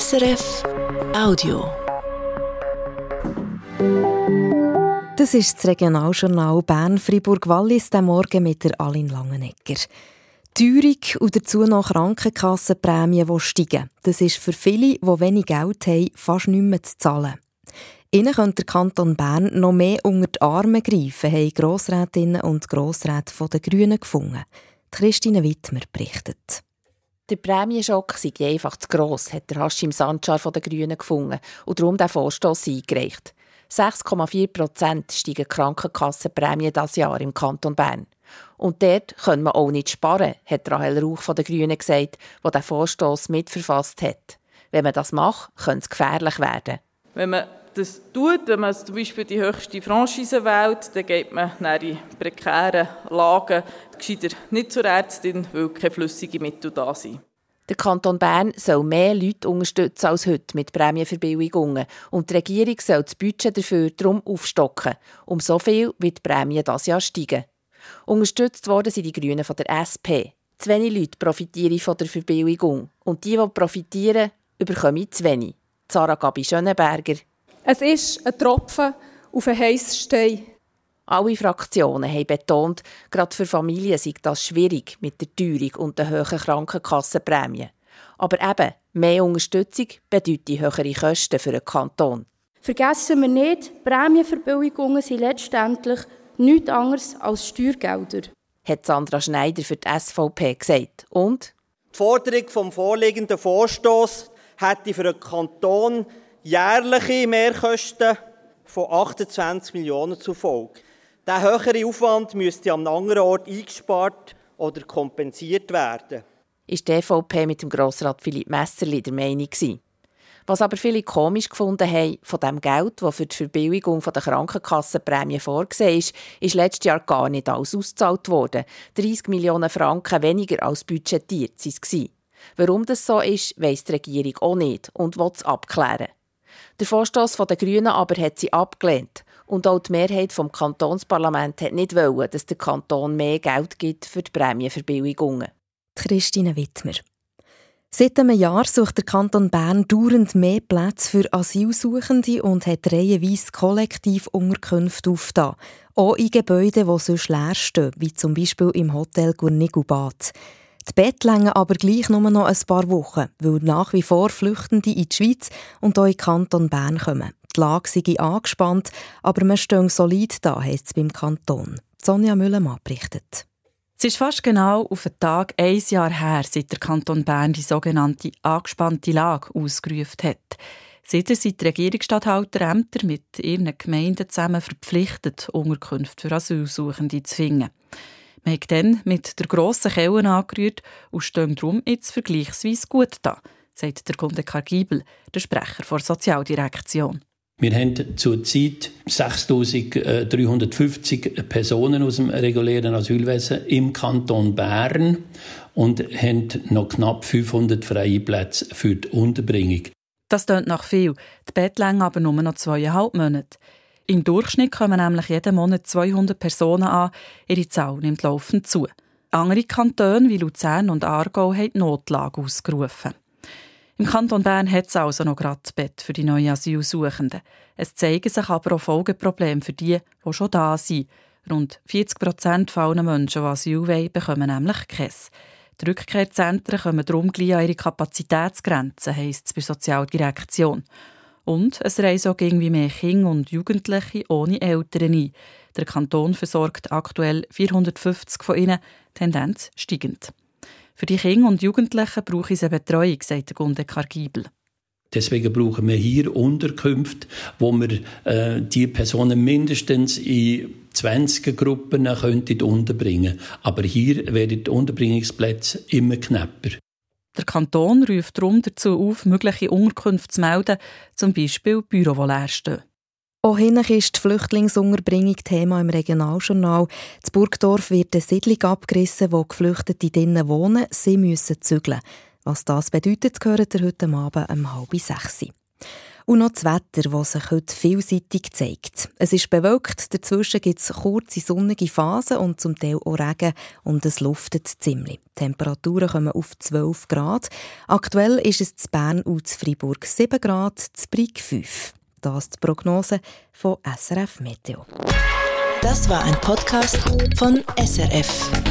SRF Audio. Das ist das Regionaljournal Bern-Fribourg-Wallis, der Morgen mit der Alin Langenegger. Teuerung und dazu noch Krankenkassenprämien, die steigen. Das ist für viele, die wenig Geld haben, fast nicht mehr zu zahlen. Ihnen könnte der Kanton Bern noch mehr unter die Arme greifen, haben Grossrätinnen und Grossräte den Grünen gefunden. Christine Wittmer berichtet. Der Prämienschock sei einfach zu gross, hat der Hashim Sanchar von den Grünen gefunden und darum den Vorstoss eingereicht. 6,4 Prozent steigen Krankenkassenprämien dieses Jahr im Kanton Bern. Und dort können wir auch nicht sparen, hat Rahel Rauch von den Grünen gesagt, der den Vorstoss mitverfasst hat. Wenn man das macht, könnte es gefährlich werden. Wenn man das tut, wenn man zum Beispiel die höchste Franchise wählt, dann geht man in prekären Lagen gescheiter nicht zur Ärztin, weil keine flüssigen Mittel da sind. Der Kanton Bern soll mehr Leute unterstützen als heute mit Prämienverbilligungen und die Regierung soll das Budget dafür darum aufstocken, um so viel wie die Prämien dieses Jahr steigen. Unterstützt worden sind die Grünen von der SP. Zu wenig Leute profitieren von der Verbilligung und die, die profitieren, bekommen zu wenig. Sarah Gabi Schönenberger, es ist ein Tropfen auf einen heissen Stein. Alle Fraktionen haben betont, gerade für Familien sei das schwierig mit der Teuerung und den hohen Krankenkassenprämien. Aber eben, mehr Unterstützung bedeutet höhere Kosten für den Kanton. Vergessen wir nicht, Prämienverbilligungen sind letztendlich nichts anderes als Steuergelder. Hat Sandra Schneider für die SVP gesagt. Und? Die Forderung vom vorliegenden Vorstoß hätte für den Kanton jährliche Mehrkosten von 28 Millionen zur Folge. Der höhere Aufwand müsste an einem anderen Ort eingespart oder kompensiert werden. Ist die EVP mit dem Grossrat Philipp Messerli der Meinung. Was aber viele komisch gefunden haben, von dem Geld, das für die Verbilligung der Krankenkassenprämie vorgesehen ist, ist letztes Jahr gar nicht alles ausgezahlt worden. 30 Millionen Franken weniger als budgetiert waren es. Warum das so ist, weiss die Regierung auch nicht und will es abklären. Der Vorstoß der Grünen aber hat sie abgelehnt. Und auch die Mehrheit vom Kantonsparlament hat nicht wollen, dass der Kanton mehr Geld gibt für die Prämienverbilligungen. Christine Wittmer. Seit einem Jahr sucht der Kanton Bern dauernd mehr Plätze für Asylsuchende und hat reihenweise Kollektivunterkünfte aufgetan. Auch in Gebäuden, die sonst leer stehen, wie zum Beispiel im Hotel Gurnigubat. Die Bett aber gleich nur noch ein paar Wochen, weil nach wie vor Flüchtende in die Schweiz und auch in den Kanton Bern kommen. Die Lage sei angespannt, aber wir stehen solid da, heisst es beim Kanton. Sonja Müllemann berichtet. Es ist fast genau auf den Tag ein Jahr her, seit der Kanton Bern die sogenannte angespannte Lage ausgerufen hat. Seitdem sind die Regierungsstatthalterämter mit ihren Gemeinden zusammen verpflichtet, Unterkünfte für Asylsuchende zu finden. Wir haben dann mit der grossen Kelle angerührt und stehen darum jetzt vergleichsweise gut da, sagt der Kunde Giebel, der Sprecher der Sozialdirektion. Wir haben zurzeit 6.350 Personen aus dem regulären Asylwesen im Kanton Bern und haben noch knapp 500 freie Plätze für die Unterbringung. Das klingt nach viel, die Bettlänge aber nur noch zweieinhalb Monate. Im Durchschnitt kommen nämlich jeden Monat 200 Personen an. Ihre Zahl nimmt laufend zu. Andere Kantone wie Luzern und Aargau haben die Notlage ausgerufen. Im Kanton Bern hat es also noch gerade Bett für die neuen Asylsuchenden. Es zeigen sich aber auch Folgeprobleme für die, die schon da sind. Rund 40 Prozent aller Menschen, die Asyl wollen, bekommen nämlich keins. Die Rückkehrzentren kommen darum gleich an ihre Kapazitätsgrenzen, heisst es bei Sozialdirektion. Und es reisen auch irgendwie mehr Kinder und Jugendliche ohne Eltern ein. Der Kanton versorgt aktuell 450 von ihnen, Tendenz steigend. Für die Kinder und Jugendlichen brauche ich eine Betreuung, sagt Gunde Kargibel. Deswegen brauchen wir hier Unterkünfte, wo wir äh, die Personen mindestens in 20 Gruppen könnten unterbringen Aber hier werden die Unterbringungsplätze immer knapper. Der Kanton ruft darum dazu auf, mögliche Unterkünfte zu melden, zum Beispiel Büro, die leer stehen. Auch ist die Flüchtlingsunterbringung Thema im Regionaljournal. Das Burgdorf wird eine Siedlung abgerissen, wo Geflüchtete drinnen wohnen. Sie müssen zügeln. Was das bedeutet, gehört ihr heute Abend um halb sechs. Und noch das Wetter, das sich heute vielseitig zeigt. Es ist bewölkt, dazwischen gibt es kurze sonnige Phasen und zum Teil auch Regen und es luftet ziemlich. Die Temperaturen kommen auf 12 Grad. Aktuell ist es zu Bern und zu Freiburg 7 Grad, zu Brig 5. Das ist die Prognose von SRF Meteo. Das war ein Podcast von SRF.